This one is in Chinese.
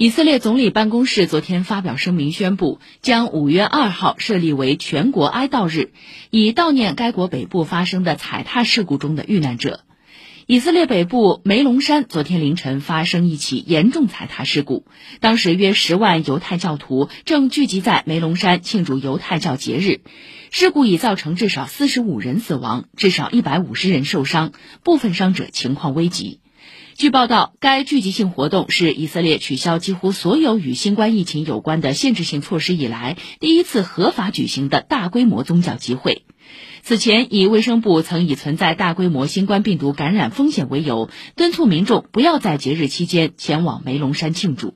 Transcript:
以色列总理办公室昨天发表声明，宣布将五月二号设立为全国哀悼日，以悼念该国北部发生的踩踏事故中的遇难者。以色列北部梅隆山昨天凌晨发生一起严重踩踏事故，当时约十万犹太教徒正聚集在梅隆山庆祝犹太教节日。事故已造成至少四十五人死亡，至少一百五十人受伤，部分伤者情况危急。据报道，该聚集性活动是以色列取消几乎所有与新冠疫情有关的限制性措施以来第一次合法举行的大规模宗教集会。此前，以卫生部曾以存在大规模新冠病毒感染风险为由，敦促民众不要在节日期间前往梅龙山庆祝。